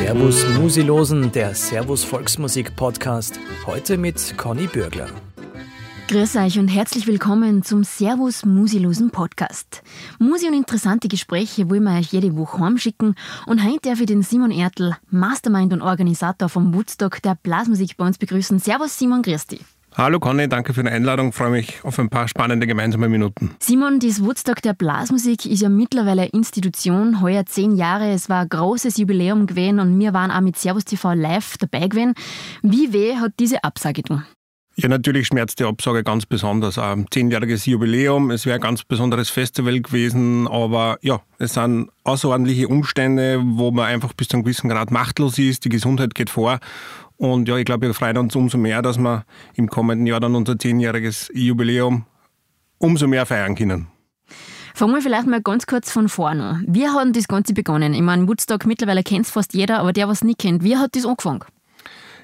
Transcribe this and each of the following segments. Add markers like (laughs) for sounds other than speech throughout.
Servus Musilosen, der Servus Volksmusik Podcast. Heute mit Conny Bürgler. Grüß euch und herzlich willkommen zum Servus Musilosen Podcast. Musi und interessante Gespräche wollen wir euch jede Woche heimschicken und heute darf ich den Simon Ertl, Mastermind und Organisator vom Woodstock der Blasmusik bei uns begrüßen. Servus Simon, grüß dich. Hallo Conny, danke für die Einladung. Freue mich auf ein paar spannende gemeinsame Minuten. Simon, das Woodstock der Blasmusik ist ja mittlerweile eine Institution. Heuer zehn Jahre. Es war ein großes Jubiläum gewesen und wir waren auch mit Servus TV live dabei gewesen. Wie weh hat diese Absage getan? Ja, natürlich schmerzt die Absage ganz besonders. Ein zehnjähriges Jubiläum, es wäre ein ganz besonderes Festival gewesen, aber ja, es sind außerordentliche Umstände, wo man einfach bis zu einem gewissen Grad machtlos ist, die Gesundheit geht vor und ja, ich glaube, wir freuen uns umso mehr, dass wir im kommenden Jahr dann unser zehnjähriges Jubiläum umso mehr feiern können. Fangen wir vielleicht mal ganz kurz von vorne an. Wie hat das Ganze begonnen? Ich meine, Woodstock mittlerweile kennt es fast jeder, aber der, was es nicht kennt, wie hat das angefangen?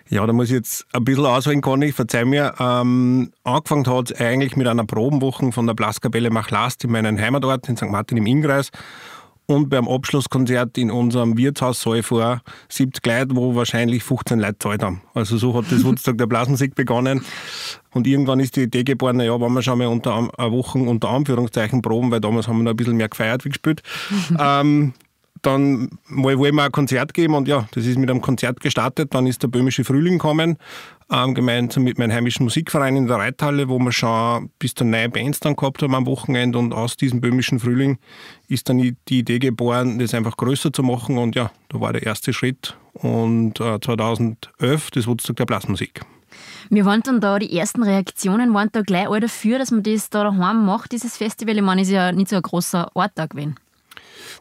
Ja, da muss ich jetzt ein bisschen ausholen, Conny, verzeih mir. Ähm, angefangen hat es eigentlich mit einer Probenwoche von der Blaskapelle Machlast in meinem Heimatort in St. Martin im Innkreis und beim Abschlusskonzert in unserem Wirtshaussaal vor 70 Leuten, wo wahrscheinlich 15 Leute Zeit haben. Also so hat das (laughs) Woodstock der Blasmusik begonnen. Und irgendwann ist die Idee geboren, ja, wollen wir schon mal unter eine Woche unter Anführungszeichen proben, weil damals haben wir noch ein bisschen mehr gefeiert wie gespielt. (laughs) ähm, dann mal wollen wir ein Konzert geben und ja, das ist mit einem Konzert gestartet. Dann ist der Böhmische Frühling gekommen, ähm, gemeinsam mit meinem heimischen Musikverein in der Reithalle, wo wir schon bis zu neun Bands dann gehabt haben am Wochenende und aus diesem Böhmischen Frühling ist dann die Idee geboren, das einfach größer zu machen und ja, da war der erste Schritt und äh, 2011 das Woodstock der Blasmusik. Wie waren dann da die ersten Reaktionen? Waren da gleich alle dafür, dass man das da daheim macht, dieses Festival? Ich meine, ist ja nicht so ein großer Ort da gewesen.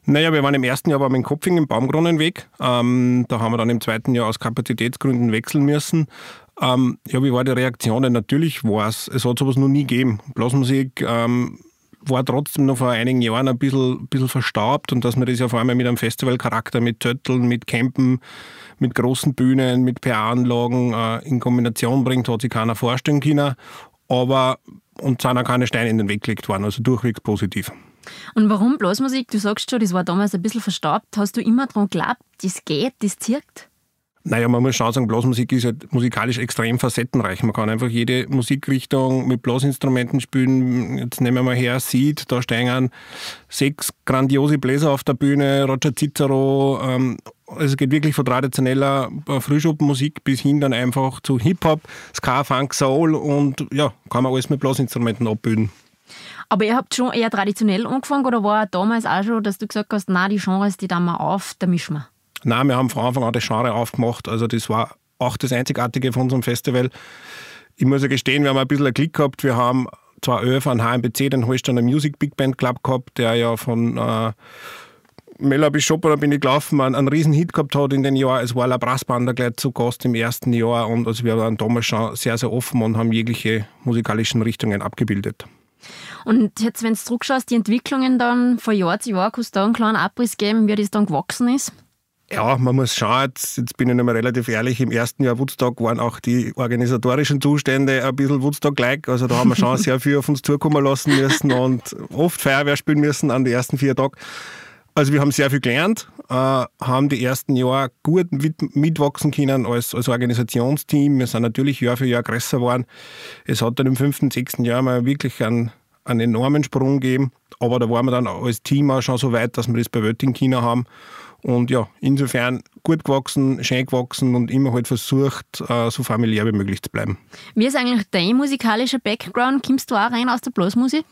Naja, wir waren im ersten Jahr beim Kopfing im Baumkronenweg. Ähm, da haben wir dann im zweiten Jahr aus Kapazitätsgründen wechseln müssen. Ähm, ja, wie war die Reaktion? Natürlich war es, es hat sowas noch nie gegeben. Blasmusik ähm, war trotzdem noch vor einigen Jahren ein bisschen, bisschen verstaubt und dass man das ja vor allem mit einem Festivalcharakter, mit Tötteln, mit Campen, mit großen Bühnen, mit PA-Anlagen äh, in Kombination bringt, hat sich keiner vorstellen können. Aber uns sind auch keine Steine in den Weg gelegt worden, also durchwegs positiv. Und warum Blasmusik? Du sagst schon, das war damals ein bisschen verstaubt. Hast du immer daran geglaubt, das geht, das zirkt? Naja, man muss schon sagen, Blasmusik ist halt musikalisch extrem facettenreich. Man kann einfach jede Musikrichtung mit Blasinstrumenten spielen. Jetzt nehmen wir mal her Seed, da stehen sechs grandiose Bläser auf der Bühne, Roger Cicero. Ähm, es geht wirklich von traditioneller äh, Frühschuppenmusik bis hin dann einfach zu Hip-Hop, Ska, Funk, Soul und ja, kann man alles mit Blasinstrumenten abbilden. Aber ihr habt schon eher traditionell angefangen oder war damals auch schon, dass du gesagt hast, nein, die Genres, die dann mal auf, da mischen wir? Nein, wir haben von Anfang an das Genre aufgemacht. Also das war auch das Einzigartige von unserem Festival. Ich muss ja gestehen, wir haben ein bisschen einen Klick gehabt. Wir haben zwar ÖF an HMBC, den Holsteiner Music Big Band Club gehabt, der ja von äh, Mella bis Chopin bin ich gelaufen, einen, einen riesen Hit gehabt hat in den Jahren. Es war La Brassband gleich zu Gast im ersten Jahr und also wir waren damals schon sehr, sehr offen und haben jegliche musikalischen Richtungen abgebildet. Und jetzt, wenn du zurückschaust, die Entwicklungen dann von Jahr zu Jahr, kannst du da einen kleinen Abriss geben, wie das dann gewachsen ist? Ja, man muss schauen, jetzt, jetzt bin ich nochmal relativ ehrlich, im ersten Jahr Woodstock waren auch die organisatorischen Zustände ein bisschen Woodstock-like. Also da haben wir schon (laughs) sehr viel auf uns zukommen lassen müssen und oft Feuerwehr spielen müssen an den ersten vier Tagen. Also wir haben sehr viel gelernt, äh, haben die ersten Jahre gut mit, mitwachsen können als, als Organisationsteam. Wir sind natürlich Jahr für Jahr größer geworden. Es hat dann im fünften, sechsten Jahr mal wirklich einen einen enormen Sprung geben. Aber da waren wir dann als Team auch schon so weit, dass wir das bei Wötting China haben. Und ja, insofern gut gewachsen, schön gewachsen und immer halt versucht, äh, so familiär wie möglich zu bleiben. Wie ist eigentlich dein musikalischer Background? Kommst du auch rein aus der Blasmusik?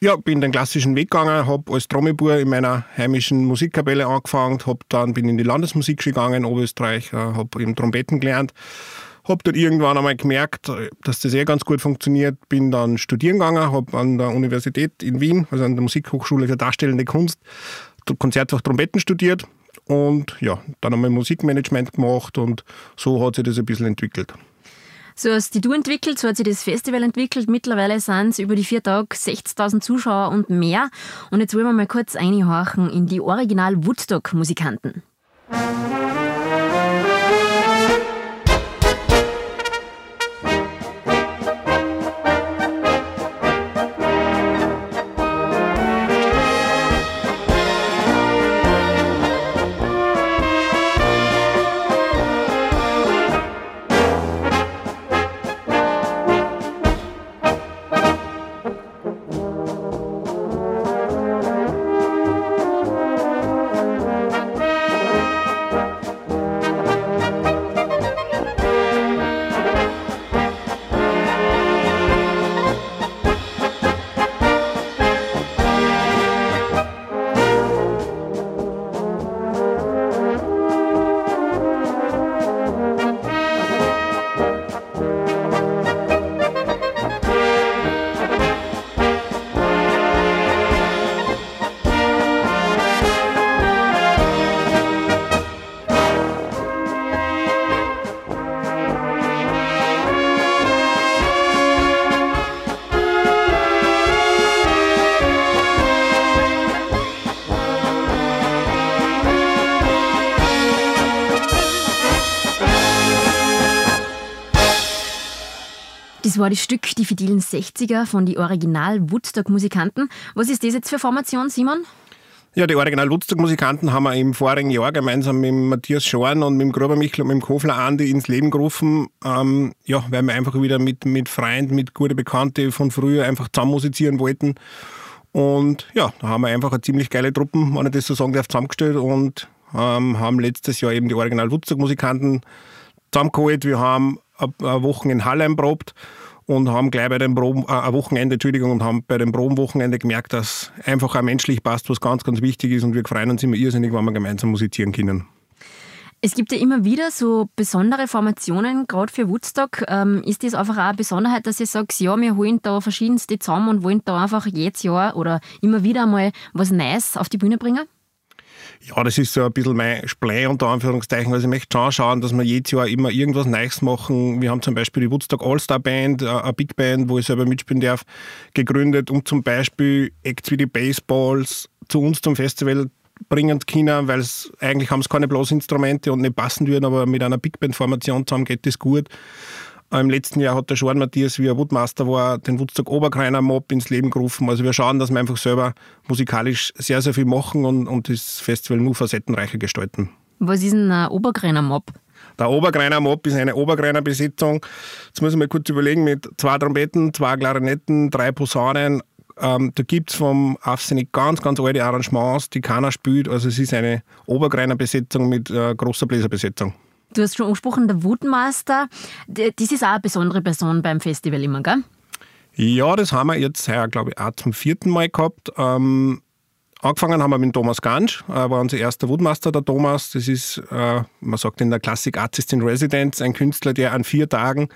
Ja, bin den klassischen Weg gegangen, habe als Trommibur in meiner heimischen Musikkapelle angefangen, hab dann bin in die Landesmusik gegangen, in Oberösterreich, äh, habe eben Trompeten gelernt habe dann irgendwann einmal gemerkt, dass das eh ganz gut funktioniert. Bin dann studieren gegangen, habe an der Universität in Wien, also an der Musikhochschule für Darstellende Kunst, Konzertfach Trompeten studiert und ja, dann einmal Musikmanagement gemacht und so hat sich das ein bisschen entwickelt. So hast du entwickelt, so hat sich das Festival entwickelt. Mittlerweile sind es über die vier Tage 60.000 Zuschauer und mehr. Und jetzt wollen wir mal kurz einhorchen in die Original Woodstock-Musikanten. Das war das Stück Die Fidilen 60er von den Original-Woodstock-Musikanten. Was ist das jetzt für Formation, Simon? Ja, die Original Woodstock-Musikanten haben wir im vorigen Jahr gemeinsam mit Matthias Schorn und mit dem Gruber Michel und mit dem Kofler Andi ins Leben gerufen. Ähm, ja, weil wir einfach wieder mit, mit Freunden, mit guten Bekannten von früher einfach zusammen musizieren wollten. Und ja, da haben wir einfach eine ziemlich geile Truppen, wenn ich das so sagen darf, zusammengestellt und ähm, haben letztes Jahr eben die Original Woodstock-Musikanten zusammengeholt. Wir haben eine Woche in Halle probt und haben gleich bei dem Proben, äh, Wochenende, Entschuldigung, und haben bei dem Probenwochenende gemerkt, dass einfach auch menschlich passt, was ganz, ganz wichtig ist und wir freuen uns immer irrsinnig, wenn wir gemeinsam musizieren können. Es gibt ja immer wieder so besondere Formationen, gerade für Woodstock. Ähm, ist das einfach auch eine Besonderheit, dass ihr sagt, ja, wir holen da verschiedenste zusammen und wollen da einfach jedes Jahr oder immer wieder mal was Neues auf die Bühne bringen? Ja, das ist so ein bisschen mein Splay unter Anführungszeichen. Also ich möchte schon schauen, dass wir jedes Jahr immer irgendwas Neues machen. Wir haben zum Beispiel die Woodstock All-Star Band, äh, eine Big Band, wo ich selber mitspielen darf, gegründet, um zum Beispiel Acts wie die Baseballs zu uns zum Festival bringen können, weil es eigentlich haben es keine Blasinstrumente und nicht passen würden, aber mit einer Big Band Formation zusammen geht das gut. Im letzten Jahr hat der Schwan Matthias, wie er Woodmaster war, den Woodstock Oberkreiner Mob ins Leben gerufen. Also wir schauen, dass wir einfach selber musikalisch sehr, sehr viel machen und, und das Festival nur facettenreicher gestalten. Was ist ein Oberkreiner Mob? Der Oberkreiner Mob ist eine Oberkreiner Besetzung. Jetzt muss ich mal kurz überlegen, mit zwei Trompeten, zwei Klarinetten, drei Posaunen. Ähm, da gibt es vom Afsinig ganz, ganz alte Arrangements, die keiner spielt. Also es ist eine Oberkreiner Besetzung mit äh, großer Bläserbesetzung. Du hast schon angesprochen, der Woodmaster. Das ist auch eine besondere Person beim Festival immer, gell? Ja, das haben wir jetzt glaube ich, auch zum vierten Mal gehabt. Ähm, angefangen haben wir mit Thomas Gansch, äh, war unser erster Woodmaster, der Thomas. Das ist, äh, man sagt in der Klassik Artist in Residence, ein Künstler, der an vier Tagen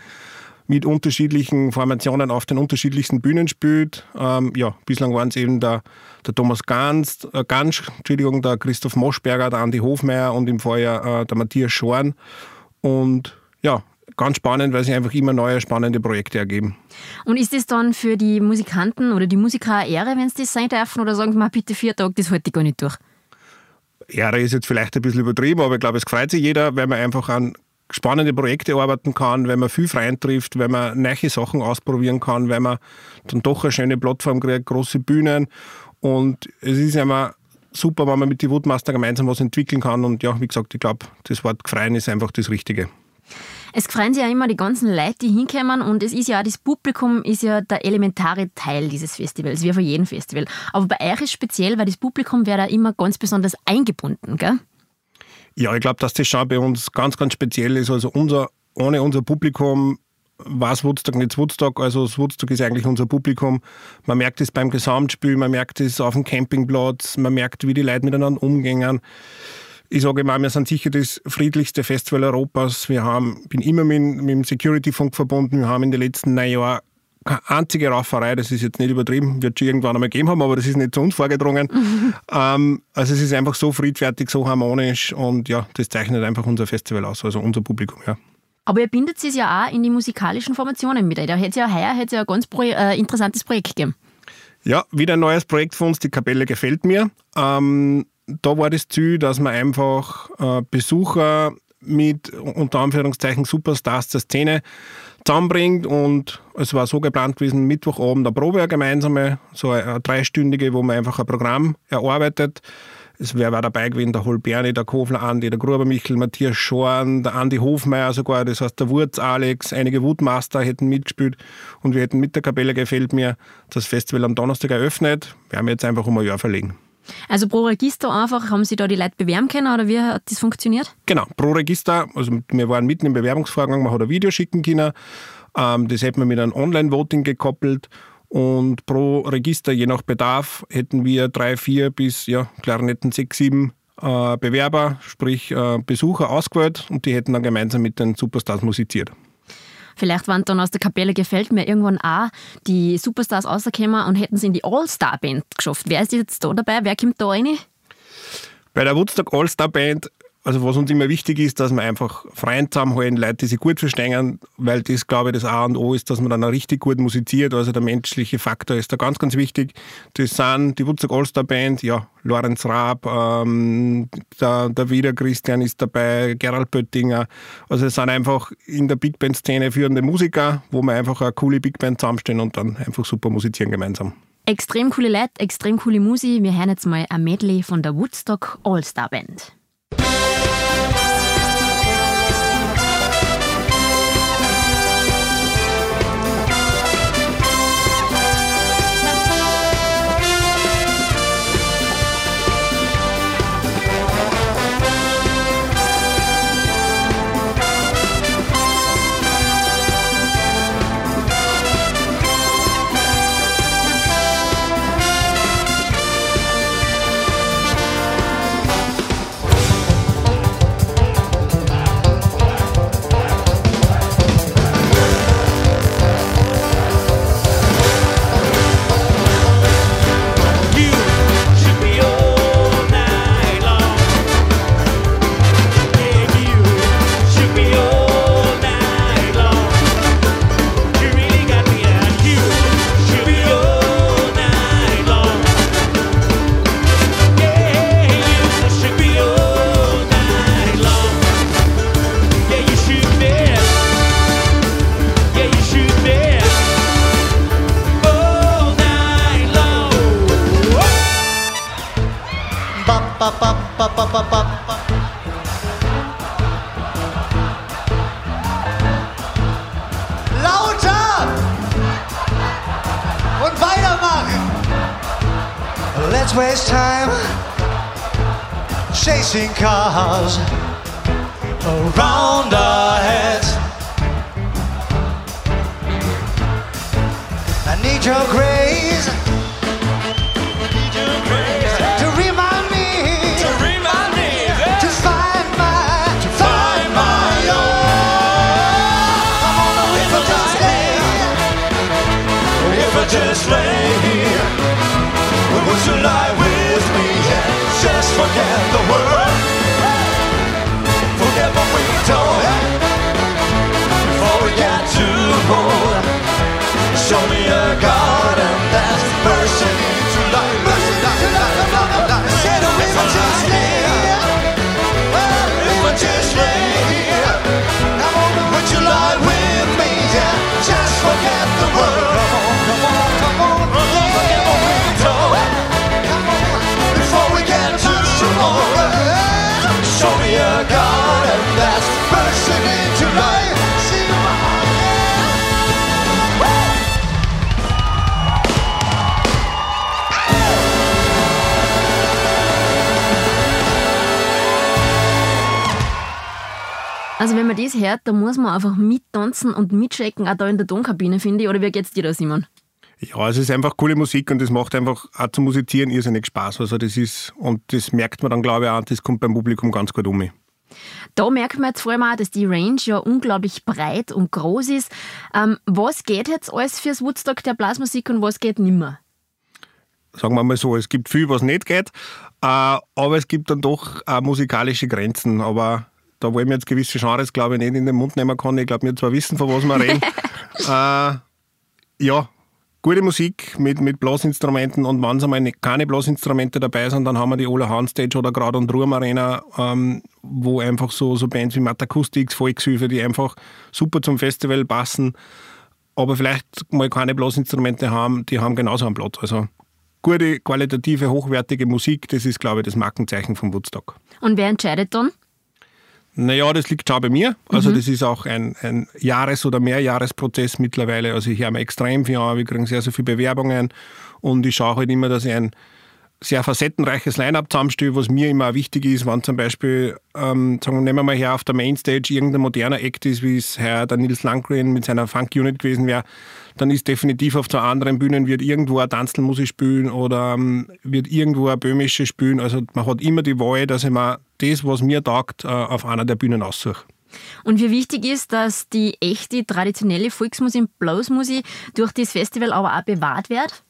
mit unterschiedlichen Formationen auf den unterschiedlichsten Bühnen spielt. Ähm, ja, bislang waren es eben der, der Thomas Ganz, äh, Gansch, Entschuldigung, der Christoph Moschberger, der Andi Hofmeier und im Vorjahr äh, der Matthias Schorn. Und ja, ganz spannend, weil sich einfach immer neue spannende Projekte ergeben. Und ist das dann für die Musikanten oder die Musiker eine Ehre, wenn sie das sein dürfen? Oder sagen sie mal, bitte vier Tage, das halte ich gar nicht durch? Ehre ist jetzt vielleicht ein bisschen übertrieben, aber ich glaube, es freut sich jeder, weil man einfach einen spannende Projekte arbeiten kann, wenn man viel Freien trifft, wenn man neue Sachen ausprobieren kann, wenn man dann doch eine schöne Plattform kriegt, große Bühnen. Und es ist immer super, wenn man mit den Woodmaster gemeinsam was entwickeln kann. Und ja, wie gesagt, ich glaube, das Wort Freien ist einfach das Richtige. Es freuen sich ja immer die ganzen Leute, die hinkommen und es ist ja das Publikum ist ja der elementare Teil dieses Festivals, wie für jeden Festival. Aber bei euch ist speziell, weil das Publikum wäre da immer ganz besonders eingebunden, gell? Ja, ich glaube, dass das schon bei uns ganz, ganz speziell ist. Also unser, ohne unser Publikum war es Woodstock nicht Woodstock. Also das Woodstock ist eigentlich unser Publikum. Man merkt es beim Gesamtspiel, man merkt es auf dem Campingplatz, man merkt, wie die Leute miteinander umgehen. Ich sage immer, wir sind sicher das friedlichste Festival Europas. Wir haben, bin immer mit, mit dem Security-Funk verbunden. Wir haben in den letzten neun Jahren einzige Rauferei, das ist jetzt nicht übertrieben, wird schon irgendwann einmal gegeben haben, aber das ist nicht zu uns vorgedrungen. (laughs) Mhm. Ähm, also es ist einfach so friedfertig, so harmonisch und ja, das zeichnet einfach unser Festival aus, also unser Publikum, ja. Aber ihr bindet es ja auch in die musikalischen Formationen mit. Da hätte ja heuer hätte ja ein ganz Pro äh, interessantes Projekt gegeben. Ja, wieder ein neues Projekt für uns, die Kapelle gefällt mir. Ähm, da war das Ziel, dass man einfach äh, Besucher mit unter Anführungszeichen Superstars der Szene zusammenbringt und es war so geplant gewesen, Mittwochabend eine Probe, eine gemeinsame, so eine dreistündige, wo man einfach ein Programm erarbeitet. Es wäre dabei gewesen der Holberni, der Kofler Andi, der Gruber Michel, Matthias Schorn, der Andi Hofmeier sogar, das heißt der Wurz Alex, einige Woodmaster hätten mitgespielt und wir hätten mit der Kapelle gefällt mir das Festival am Donnerstag eröffnet. Wir haben jetzt einfach um ein Jahr verlegen. Also pro Register einfach, haben Sie da die Leute bewerben können oder wie hat das funktioniert? Genau, pro Register, also wir waren mitten im Bewerbungsvorgang, man hat ein Video schicken können, ähm, das hätten wir mit einem Online-Voting gekoppelt und pro Register, je nach Bedarf, hätten wir drei, vier bis, ja, Klarinetten sechs, sieben äh, Bewerber, sprich äh, Besucher ausgewählt und die hätten dann gemeinsam mit den Superstars musiziert. Vielleicht waren dann aus der Kapelle gefällt mir irgendwann auch die Superstars rausgekommen und hätten sie in die All-Star-Band geschafft. Wer ist jetzt da dabei? Wer kommt da rein? Bei der Woodstock All-Star Band also was uns immer wichtig ist, dass wir einfach Freunde zusammenhalten, Leute, die sich gut verstehen, weil das, glaube ich, das A und O ist, dass man dann auch richtig gut musiziert. Also der menschliche Faktor ist da ganz, ganz wichtig. Das sind die Wutzig Allstar Band, ja, Lorenz Raab, ähm, der, der Wieder Christian ist dabei, Gerald Böttinger. Also es sind einfach in der Big Band-Szene führende Musiker, wo wir einfach eine coole Big Band zusammenstellen und dann einfach super musizieren gemeinsam. Extrem coole Leute, extrem coole Musik. Wir hören jetzt mal ein Medley von der Woodstock All-Star Band. Bye. Chasing cars around our heads. I need your grace. Need your grace. To remind me. To remind me. To find my. To find my own. Come on, if I just lay. If I just lay here, would you lie with me and just forget the world? righteous reign. Also wenn man das hört, da muss man einfach mittanzen und mitchecken, auch da in der Tonkabine, finde ich. Oder wie geht's dir da, Simon? Ja, es ist einfach coole Musik und es macht einfach auch zum Musizieren irrsinnig Spaß. Also das ist, und das merkt man dann, glaube ich, auch, das kommt beim Publikum ganz gut um. Da merkt man jetzt vor allem auch, dass die Range ja unglaublich breit und groß ist. Ähm, was geht jetzt alles fürs Woodstock der Blasmusik und was geht nimmer? Sagen wir mal so, es gibt viel, was nicht geht, äh, aber es gibt dann doch auch musikalische Grenzen. Aber da wollen wir jetzt gewisse Genres, glaube ich, nicht in den Mund nehmen können. Ich glaube, wir zwar wissen, von was wir reden. (laughs) äh, ja, gute Musik mit, mit Blasinstrumenten und wenn es einmal keine Blasinstrumente dabei sind, dann haben wir die Ola Hahn Stage oder Grad und Ruhm Arena, ähm, wo einfach so, so Bands wie Matakustics, Volkshilfe, die einfach super zum Festival passen, aber vielleicht mal keine Blasinstrumente haben, die haben genauso einen Platz. Also gute, qualitative, hochwertige Musik, das ist, glaube ich, das Markenzeichen von Woodstock. Und wer entscheidet dann? Naja, das liegt schon bei mir. Also das ist auch ein, ein Jahres- oder Mehrjahresprozess mittlerweile. Also ich mir extrem viel an, wir kriegen sehr, sehr viele Bewerbungen und ich schaue halt immer, dass ich ein sehr facettenreiches Line-Up zusammenstelle, was mir immer auch wichtig ist, wenn zum Beispiel, ähm, sagen nehmen wir mal her, auf der Mainstage irgendein moderner Act ist, wie es Herr der Nils Landgren mit seiner Funk-Unit gewesen wäre, dann ist definitiv auf zwei anderen Bühnen wird irgendwo eine Tanzelmusik spielen oder ähm, wird irgendwo eine böhmische spielen. Also man hat immer die Wahl, dass ich mir das, was mir taugt, äh, auf einer der Bühnen aussuche. Und wie wichtig ist, dass die echte, traditionelle Volksmusik, Bluesmusik durch das Festival aber auch bewahrt wird?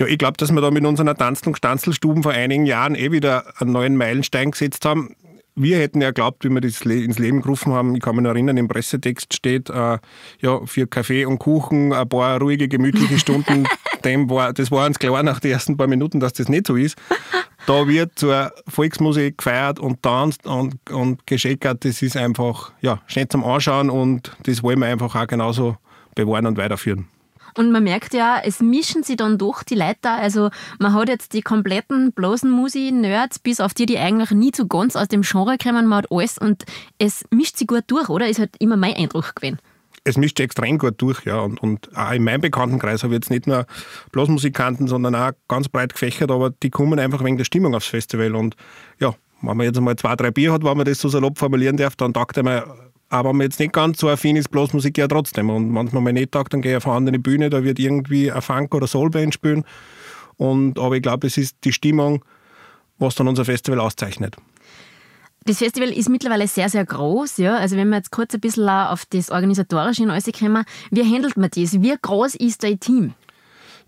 Ja, ich glaube, dass wir da mit unseren und Stanzelstuben vor einigen Jahren eh wieder einen neuen Meilenstein gesetzt haben. wir hätten ja geglaubt, wie wir das ins Leben gerufen haben, ich kann mich noch erinnern, im Pressetext steht, äh, ja, für Kaffee und Kuchen ein paar ruhige, gemütliche Stunden. (laughs) Dem war, das war uns klar nach den ersten paar Minuten, dass das nicht so ist. Da wird zur Volksmusik gefeiert und tanzt und, und gescheckert. Das ist einfach ja, schön zum Anschauen und das wollen wir einfach auch genauso bewahren und weiterführen. Und man merkt ja, es mischen sich dann doch die Leute da. Also man hat jetzt die kompletten Blasenmusi-Nerds, bis auf die, die eigentlich nie zu ganz aus dem Genre kommen, man hat alles und es mischt sich gut durch, oder? Ist halt immer mein Eindruck gewesen. Es mischt extrem gut durch, ja. Und, und auch in meinem Bekanntenkreis habe ich jetzt nicht nur Blasmusikanten, sondern auch ganz breit gefächert, aber die kommen einfach wegen der Stimmung aufs Festival. Und ja, wenn man jetzt einmal zwei, drei Bier hat, wenn man das so salopp formulieren darf, dann taugt man aber wenn man jetzt nicht ganz so affin ist, Blasmusik ja trotzdem. Und manchmal, wenn ich nicht tag, dann gehe ich auf eine andere Bühne, da wird irgendwie ein Funk- oder Soulband spielen. Und, aber ich glaube, es ist die Stimmung, was dann unser Festival auszeichnet. Das Festival ist mittlerweile sehr, sehr groß. Ja? Also wenn wir jetzt kurz ein bisschen auf das Organisatorische in alles kommen, wie handelt man das? Wie groß ist dein Team?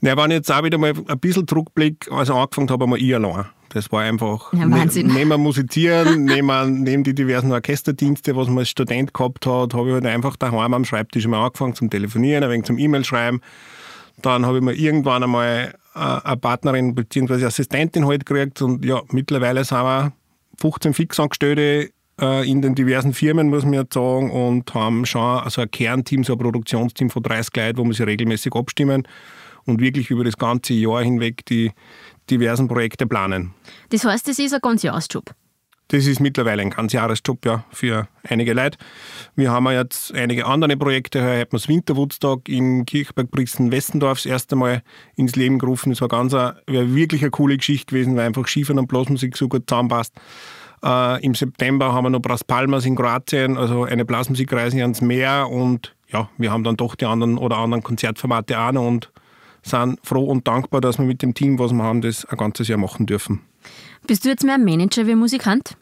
Ja, wenn ich jetzt auch wieder mal ein bisschen zurückblicke, als ich angefangen habe, wir ich allein. Das war einfach ja, Wahnsinn. Ne, neben Musizieren, (laughs) neben, neben die diversen Orchesterdienste, was man als Student gehabt hat, habe ich halt einfach daheim am Schreibtisch mal angefangen zum Telefonieren, ein wenig zum E-Mail schreiben. Dann habe ich mir irgendwann einmal äh, eine Partnerin bzw. Assistentin halt gekriegt und ja, mittlerweile sind wir 15 Fixangestellte äh, in den diversen Firmen, muss man jetzt sagen, und haben schon also ein Kernteam, so ein Produktionsteam von 30 Leuten, wo wir sich regelmäßig abstimmen und wirklich über das ganze Jahr hinweg die diversen Projekte planen. Das heißt, das ist ein ganz Jahresjob? Das ist mittlerweile ein ganz Jahresjob ja, für einige Leute. Wir haben jetzt einige andere Projekte. Heuer hat man das Winterwoodstock in Kirchberg, Brixen, Westendorf das erste Mal ins Leben gerufen. Das war ganz eine, wirklich eine coole Geschichte gewesen, weil einfach Skifahren und Blasmusik so gut zusammenpasst. Äh, Im September haben wir noch Bras Palmas in Kroatien, also eine Blasmusikreise ans Meer und ja, wir haben dann doch die anderen oder anderen Konzertformate auch noch und sind froh und dankbar, dass wir mit dem Team, was wir haben, das ein ganzes Jahr machen dürfen. Bist du jetzt mehr Manager wie Musikant?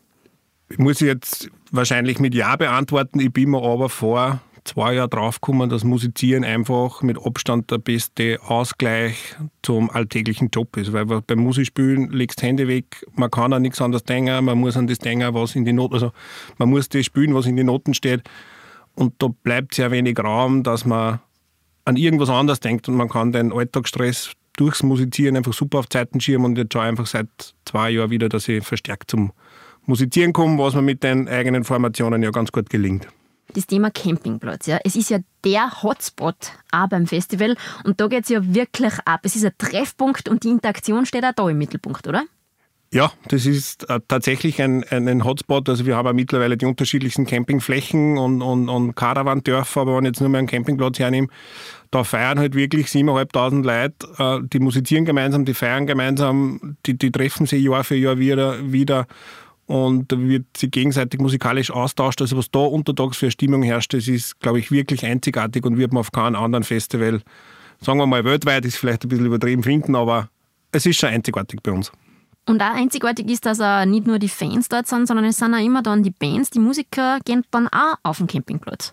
Ich muss jetzt wahrscheinlich mit Ja beantworten. Ich bin mir aber vor zwei Jahren draufgekommen, dass Musizieren einfach mit Abstand der beste Ausgleich zum alltäglichen Job ist. Weil beim Musikspielen legst du Hände weg, man kann an nichts anderes denken, man muss an das denken, was in die Noten, also man muss das spielen, was in den Noten steht. Und da bleibt sehr wenig Raum, dass man an irgendwas anderes denkt und man kann den Alltagsstress durchs Musizieren einfach super auf Zeiten schirmen und jetzt schaue einfach seit zwei Jahren wieder, dass ich verstärkt zum Musizieren komme, was mir mit den eigenen Formationen ja ganz gut gelingt. Das Thema Campingplatz, ja. Es ist ja der Hotspot auch beim Festival und da geht es ja wirklich ab. Es ist ein Treffpunkt und die Interaktion steht auch da im Mittelpunkt, oder? Ja, das ist äh, tatsächlich ein, ein, Hotspot. Also wir haben mittlerweile die unterschiedlichsten Campingflächen und, und, und Caravandörfer, aber wenn ich jetzt nur mehr einen Campingplatz hernehme, da feiern halt wirklich 7.500 Leute, äh, die musizieren gemeinsam, die feiern gemeinsam, die, die treffen sich Jahr für Jahr wieder, wieder und wird sich gegenseitig musikalisch austauscht. Also was da untertags für Stimmung herrscht, das ist, glaube ich, wirklich einzigartig und wird man auf keinem anderen Festival, sagen wir mal weltweit, ist vielleicht ein bisschen übertrieben finden, aber es ist schon einzigartig bei uns. Und auch einzigartig ist, dass auch nicht nur die Fans dort sind, sondern es sind auch immer dann die Bands, die Musiker gehen dann auch auf den Campingplatz.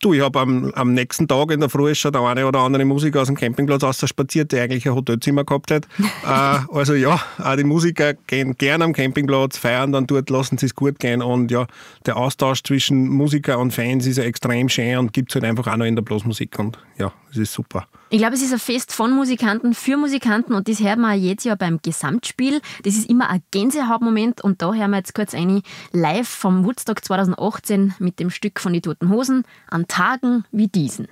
Du, ich habe am, am, nächsten Tag in der Früh schon der eine oder andere Musiker aus dem Campingplatz aus spaziert, der eigentlich ein Hotelzimmer gehabt hat. (laughs) äh, also ja, auch die Musiker gehen gerne am Campingplatz, feiern dann dort, lassen sie es gut gehen und ja, der Austausch zwischen Musiker und Fans ist ja extrem schön und gibt es halt einfach auch noch in der Blasmusik und ja, es ist super. Ich glaube, es ist ein Fest von Musikanten für Musikanten und das hört man jetzt ja beim Gesamtspiel. Das ist immer ein Gänsehautmoment und da hören wir jetzt kurz eine live vom Woodstock 2018 mit dem Stück von die Toten Hosen an Tagen wie diesen.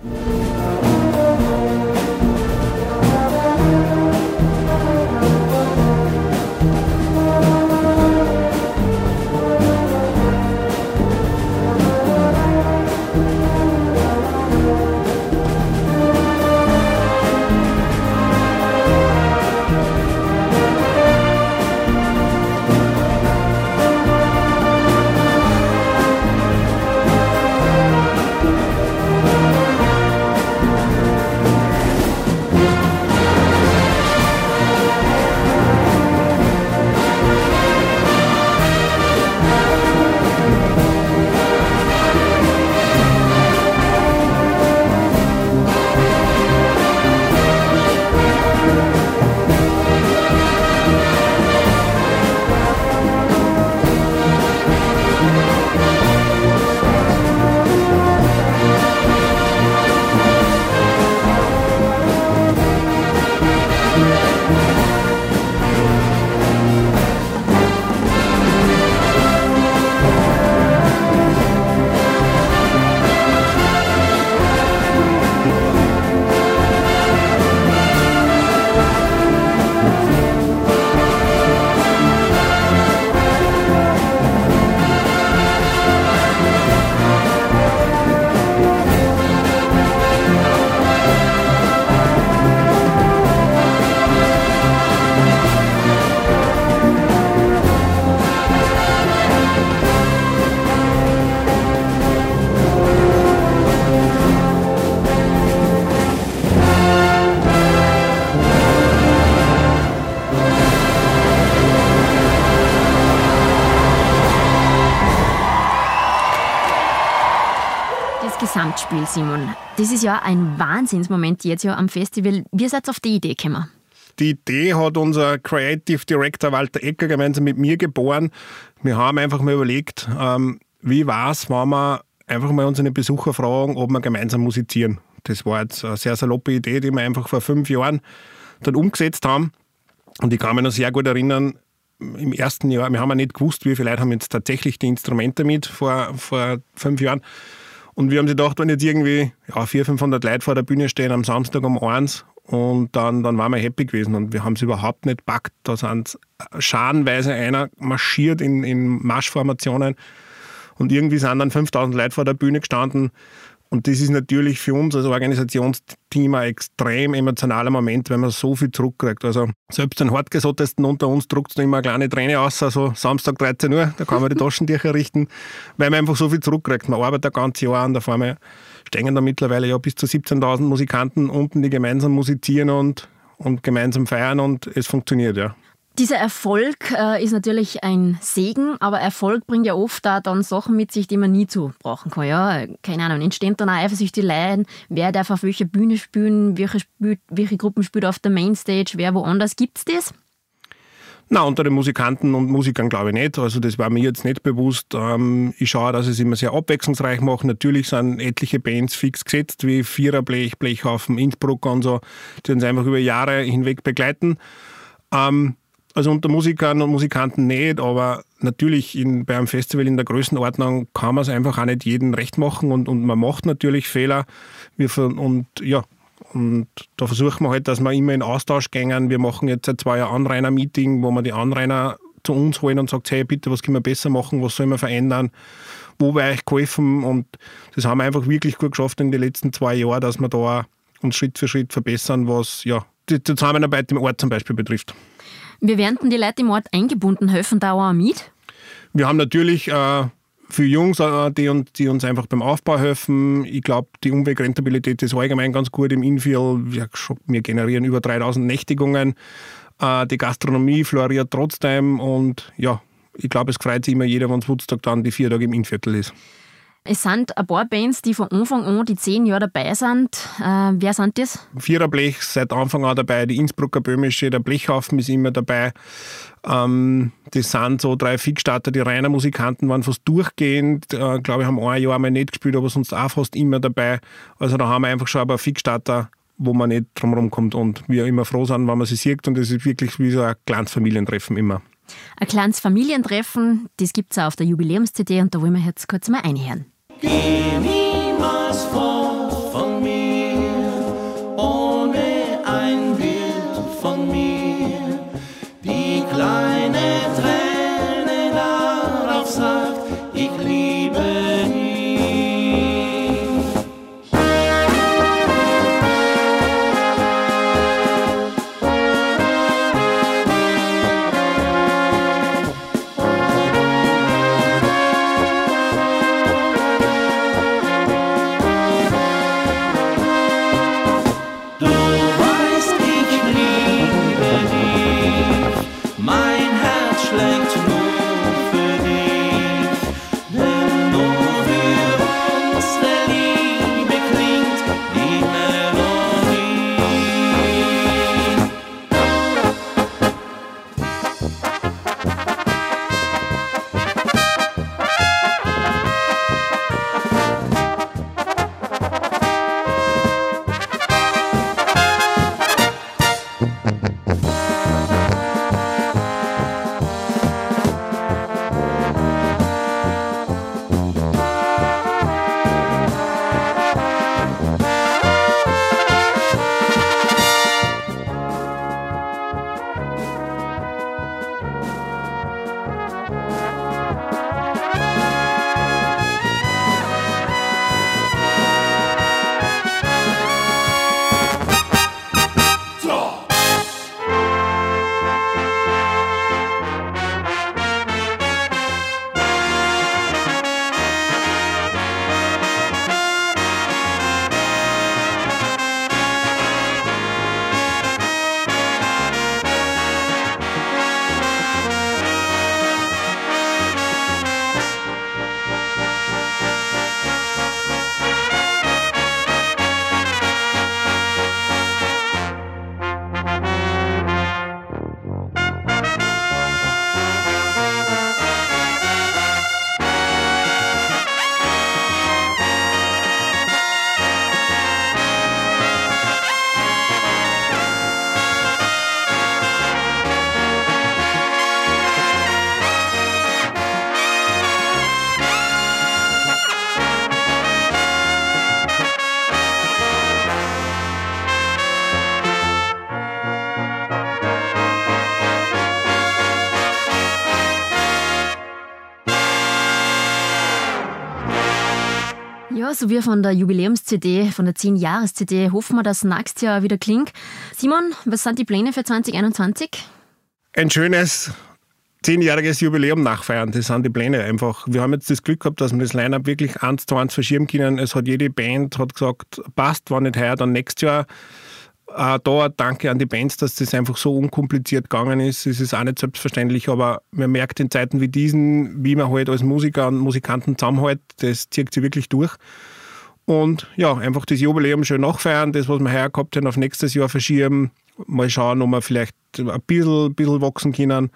Gesamtspiel, Simon. Das ist ja ein Wahnsinnsmoment jetzt ja am Festival. Wie seid auf die Idee gekommen? Die Idee hat unser Creative Director Walter Ecker gemeinsam mit mir geboren. Wir haben einfach mal überlegt, ähm, wie war es, wenn wir einfach mal unsere Besucher fragen, ob wir gemeinsam musizieren. Das war jetzt eine sehr saloppe Idee, die wir einfach vor fünf Jahren dann umgesetzt haben. Und ich kann mich noch sehr gut erinnern, im ersten Jahr, wir haben ja nicht gewusst, wie viele Leute haben jetzt tatsächlich die Instrumente mit vor, vor fünf Jahren. Und wir haben sich gedacht, wenn jetzt irgendwie ja, 400, 500 Leute vor der Bühne stehen am Samstag um eins und dann, dann waren wir happy gewesen und wir haben es überhaupt nicht packt. Da sind schadenweise einer marschiert in, in Marschformationen und irgendwie sind dann 5000 Leute vor der Bühne gestanden und das ist natürlich für uns als Organisationsteam ein extrem emotionaler Moment, wenn man so viel zurückkriegt. Also selbst den Hartgesottesten unter uns druckt es immer eine kleine Träne aus, also Samstag 13 Uhr, da kann man die Taschentücher richten, weil man einfach so viel zurückkriegt. Man arbeitet ein ganzes Jahr an, fahren wir stehen da mittlerweile ja bis zu 17.000 Musikanten unten, die gemeinsam musizieren und, und gemeinsam feiern und es funktioniert, ja. Dieser Erfolg äh, ist natürlich ein Segen, aber Erfolg bringt ja oft auch dann Sachen mit sich, die man nie zu brauchen kann. Ja, keine Ahnung, entstehen dann auch eifersüchtige Leiden, wer darf auf welcher Bühne spielen, welche, spielt, welche Gruppen spielt auf der Mainstage, wer woanders. Gibt es das? Na, unter den Musikanten und Musikern glaube ich nicht. Also das war mir jetzt nicht bewusst. Ähm, ich schaue, dass ich es immer sehr abwechslungsreich mache. Natürlich sind etliche Bands fix gesetzt, wie Viererblech, Blechhaufen, Innsbruck und so, die uns einfach über Jahre hinweg begleiten. Ähm, also unter Musikern und Musikanten nicht, aber natürlich in, bei einem Festival in der Größenordnung kann man es einfach auch nicht jedem recht machen und, und man macht natürlich Fehler. Wir, und ja, und da versuchen wir halt, dass wir immer in Austausch gehen. Wir machen jetzt seit zwei Jahren Anrainer-Meeting, wo wir die Anrainer zu uns holen und sagen, hey, bitte, was können wir besser machen, was sollen wir verändern, wo wir euch geholfen und das haben wir einfach wirklich gut geschafft in den letzten zwei Jahren, dass wir da uns Schritt für Schritt verbessern, was ja, die Zusammenarbeit im Ort zum Beispiel betrifft. Wie werden die Leute im Ort eingebunden? Helfen da auch mit? Wir haben natürlich äh, viele Jungs, äh, die, uns, die uns einfach beim Aufbau helfen. Ich glaube, die Umwegrentabilität ist allgemein ganz gut im Infield. Wir, wir generieren über 3000 Nächtigungen. Äh, die Gastronomie floriert trotzdem und ja, ich glaube, es freut sich immer jeder, wenn es Woodstock dann die vier Tage im Innviertel ist. Es sind ein paar Bands, die von Anfang an die zehn Jahre dabei sind. Äh, wer sind das? Viererblech seit Anfang an dabei, die Innsbrucker Böhmische, der Blechhaufen ist immer dabei. Ähm, das sind so drei Fixstarter, die reiner Musikanten waren fast durchgehend. Äh, glaube ich, haben ein Jahr mal nicht gespielt, aber sonst auch fast immer dabei. Also da haben wir einfach schon ein paar Fixstarter, wo man nicht drumherum kommt und wir immer froh sind, wenn man sie sieht und es ist wirklich wie so ein kleines Familientreffen immer. Ein kleines Familientreffen, das gibt es auch auf der Jubiläums-CD und da wollen wir jetzt kurz mal einhören. Give me más So wie von der Jubiläums-CD, von der 10-Jahres-CD, hoffen wir, dass nächstes Jahr wieder klingt. Simon, was sind die Pläne für 2021? Ein schönes zehnjähriges Jubiläum nachfeiern. Das sind die Pläne einfach. Wir haben jetzt das Glück gehabt, dass wir das Line-Up wirklich eins zu eins verschieben können. Es hat jede Band hat gesagt, passt, war nicht heuer, dann nächstes Jahr. Auch da danke an die Bands, dass das einfach so unkompliziert gegangen ist. Es ist auch nicht selbstverständlich, aber man merkt in Zeiten wie diesen, wie man halt als Musiker und Musikanten zusammenhält, das zieht sich wirklich durch. Und ja, einfach das Jubiläum schön nachfeiern, das, was wir heuer gehabt haben, auf nächstes Jahr verschieben. Mal schauen, ob wir vielleicht ein bisschen, bisschen wachsen können.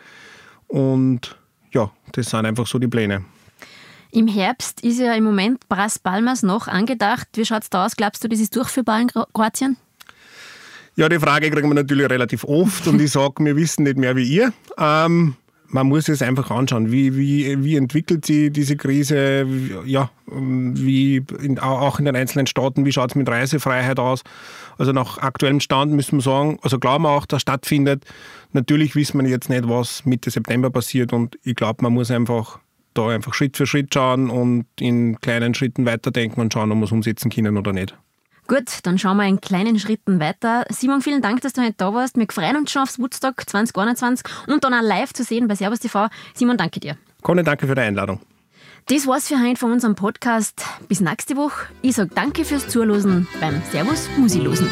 Und ja, das sind einfach so die Pläne. Im Herbst ist ja im Moment Bras Palmas noch angedacht. Wie schaut es da aus? Glaubst du, das ist durchführbar in Kroatien? Ja, die Frage kriegen wir natürlich relativ oft und ich sage, wir wissen nicht mehr wie ihr. Ähm, man muss es einfach anschauen, wie, wie, wie entwickelt sich diese Krise, ja, wie in, auch in den einzelnen Staaten, wie schaut es mit Reisefreiheit aus. Also nach aktuellem Stand müssen wir sagen, also glauben wir auch, dass stattfindet. Natürlich wissen wir jetzt nicht, was Mitte September passiert und ich glaube, man muss einfach da einfach Schritt für Schritt schauen und in kleinen Schritten weiterdenken und schauen, ob wir es umsetzen können oder nicht. Gut, dann schauen wir in kleinen Schritten weiter. Simon, vielen Dank, dass du heute da warst. Wir freuen uns schon aufs Woodstock 2021 und dann auch live zu sehen bei Servus TV. Simon, danke dir. Conny, danke für die Einladung. Das war's für heute von unserem Podcast. Bis nächste Woche. Ich sage danke fürs Zuhören beim Servus Musilosen.